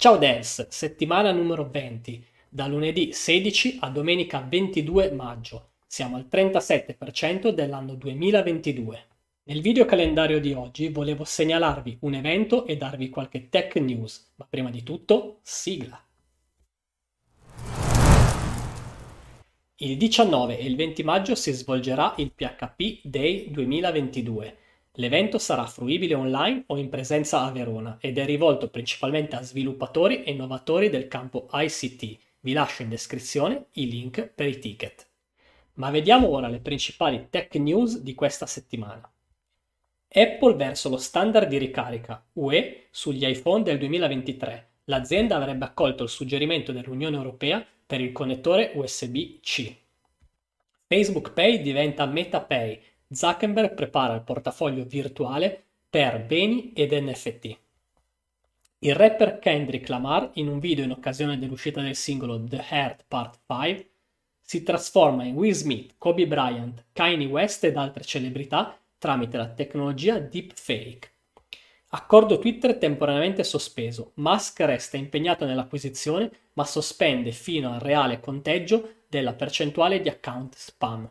Ciao Devs, settimana numero 20, da lunedì 16 a domenica 22 maggio. Siamo al 37% dell'anno 2022. Nel video calendario di oggi volevo segnalarvi un evento e darvi qualche tech news, ma prima di tutto, sigla. Il 19 e il 20 maggio si svolgerà il PHP Day 2022 L'evento sarà fruibile online o in presenza a Verona ed è rivolto principalmente a sviluppatori e innovatori del campo ICT. Vi lascio in descrizione i link per i ticket. Ma vediamo ora le principali tech news di questa settimana. Apple verso lo standard di ricarica UE sugli iPhone del 2023. L'azienda avrebbe accolto il suggerimento dell'Unione Europea per il connettore USB-C. Facebook Pay diventa MetaPay Zuckerberg prepara il portafoglio virtuale per beni ed NFT. Il rapper Kendrick Lamar, in un video in occasione dell'uscita del singolo The Heart Part 5, si trasforma in Will Smith, Kobe Bryant, Kanye West ed altre celebrità tramite la tecnologia deepfake. Accordo Twitter temporaneamente sospeso. Musk resta impegnato nell'acquisizione ma sospende fino al reale conteggio della percentuale di account spam.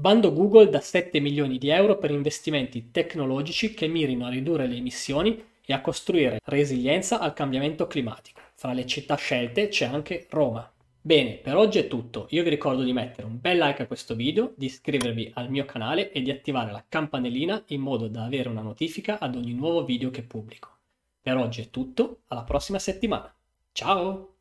Bando Google da 7 milioni di euro per investimenti tecnologici che mirino a ridurre le emissioni e a costruire resilienza al cambiamento climatico. Fra le città scelte c'è anche Roma. Bene, per oggi è tutto. Io vi ricordo di mettere un bel like a questo video, di iscrivervi al mio canale e di attivare la campanellina in modo da avere una notifica ad ogni nuovo video che pubblico. Per oggi è tutto, alla prossima settimana. Ciao!